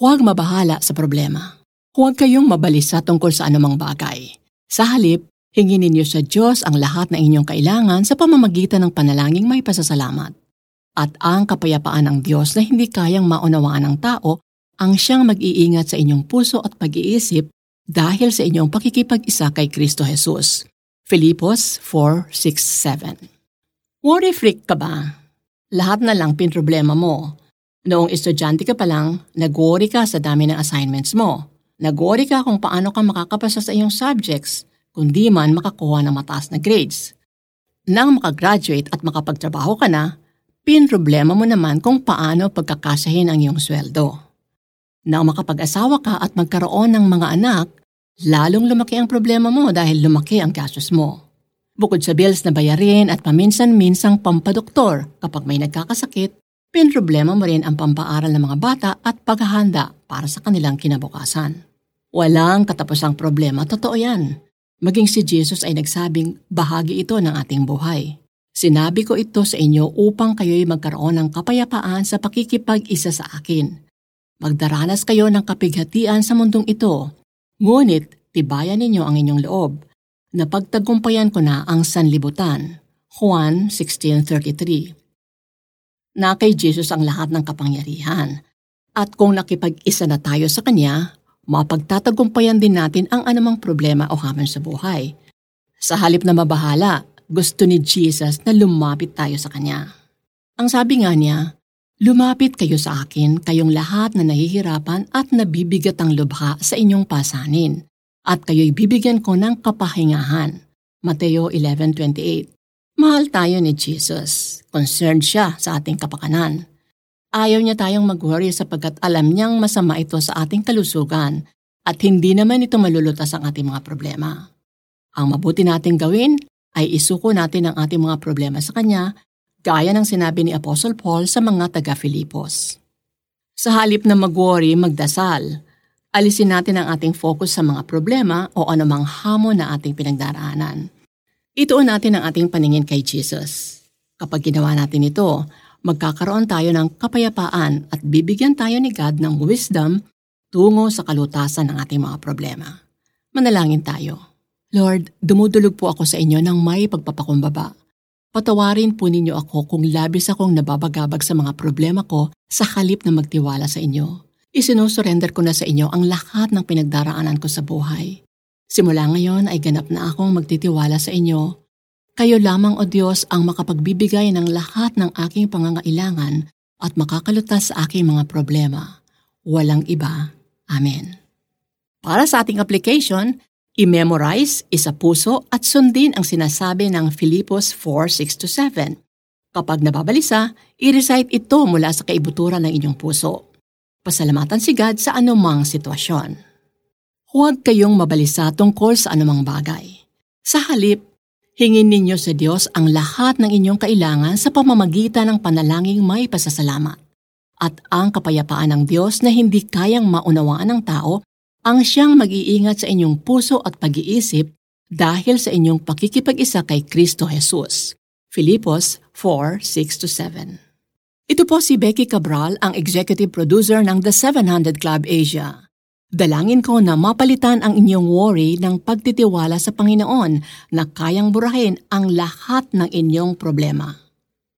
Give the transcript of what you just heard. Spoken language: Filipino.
Huwag mabahala sa problema. Huwag kayong mabalisa tungkol sa anumang bagay. Sa halip, hingin ninyo sa Diyos ang lahat na inyong kailangan sa pamamagitan ng panalangin may pasasalamat. At ang kapayapaan ng Diyos na hindi kayang maunawaan ng tao ang siyang mag-iingat sa inyong puso at pag-iisip dahil sa inyong pakikipag-isa kay Kristo Jesus. Filipos 4.6.7 Worry freak ka ba? Lahat na lang pinroblema mo Noong estudyante ka pa lang, nag-worry ka sa dami ng assignments mo. Nag-worry ka kung paano ka makakapasa sa iyong subjects, kundi man makakuha ng mataas na grades. Nang makagraduate at makapagtrabaho ka na, pinroblema mo naman kung paano pagkakasahin ang iyong sweldo. Nang makapag-asawa ka at magkaroon ng mga anak, lalong lumaki ang problema mo dahil lumaki ang gastos mo. Bukod sa bills na bayarin at paminsan-minsang pampadoktor kapag may nagkakasakit, Pinroblema mo rin ang pampaaral ng mga bata at paghahanda para sa kanilang kinabukasan. Walang katapusang problema, totoo yan. Maging si Jesus ay nagsabing bahagi ito ng ating buhay. Sinabi ko ito sa inyo upang kayo'y magkaroon ng kapayapaan sa pakikipag-isa sa akin. Magdaranas kayo ng kapighatian sa mundong ito, ngunit tibayan ninyo ang inyong loob. Napagtagumpayan ko na ang sanlibutan. Juan 16.33 na kay Jesus ang lahat ng kapangyarihan. At kung nakipag-isa na tayo sa Kanya, mapagtatagumpayan din natin ang anumang problema o hamon sa buhay. Sa halip na mabahala, gusto ni Jesus na lumapit tayo sa Kanya. Ang sabi nga niya, Lumapit kayo sa akin, kayong lahat na nahihirapan at nabibigat ang lubha sa inyong pasanin, at kayo'y bibigyan ko ng kapahingahan. Mateo 11.28 Mahal tayo ni Jesus. Concerned siya sa ating kapakanan. Ayaw niya tayong mag-worry sapagkat alam niyang masama ito sa ating kalusugan at hindi naman ito malulutas ang ating mga problema. Ang mabuti nating gawin ay isuko natin ang ating mga problema sa Kanya gaya ng sinabi ni Apostle Paul sa mga taga-Filipos. Sa halip na mag-worry, magdasal, alisin natin ang ating focus sa mga problema o anumang hamon na ating pinagdaraanan Ituon natin ang ating paningin kay Jesus. Kapag ginawa natin ito, magkakaroon tayo ng kapayapaan at bibigyan tayo ni God ng wisdom tungo sa kalutasan ng ating mga problema. Manalangin tayo. Lord, dumudulog po ako sa inyo ng may pagpapakumbaba. Patawarin po ninyo ako kung labis akong nababagabag sa mga problema ko sa halip na magtiwala sa inyo. Isinusurrender ko na sa inyo ang lahat ng pinagdaraanan ko sa buhay. Simula ngayon ay ganap na akong magtitiwala sa inyo. Kayo lamang o Diyos ang makapagbibigay ng lahat ng aking pangangailangan at makakalutas sa aking mga problema. Walang iba. Amen. Para sa ating application, i-memorize, isa puso at sundin ang sinasabi ng Filipos 4:6-7. Kapag nababalisa, i-recite ito mula sa kaibuturan ng inyong puso. Pasalamatan si God sa anumang sitwasyon. Huwag kayong mabalisa tungkol sa anumang bagay. Sa halip, hingin ninyo sa Diyos ang lahat ng inyong kailangan sa pamamagitan ng panalangin may pasasalamat. At ang kapayapaan ng Diyos na hindi kayang maunawaan ng tao ang siyang mag-iingat sa inyong puso at pag-iisip dahil sa inyong pakikipag-isa kay Kristo Jesus. Filipos 4:6-7 Ito po si Becky Cabral, ang executive producer ng The 700 Club Asia. Dalangin ko na mapalitan ang inyong worry ng pagtitiwala sa Panginoon na kayang burahin ang lahat ng inyong problema.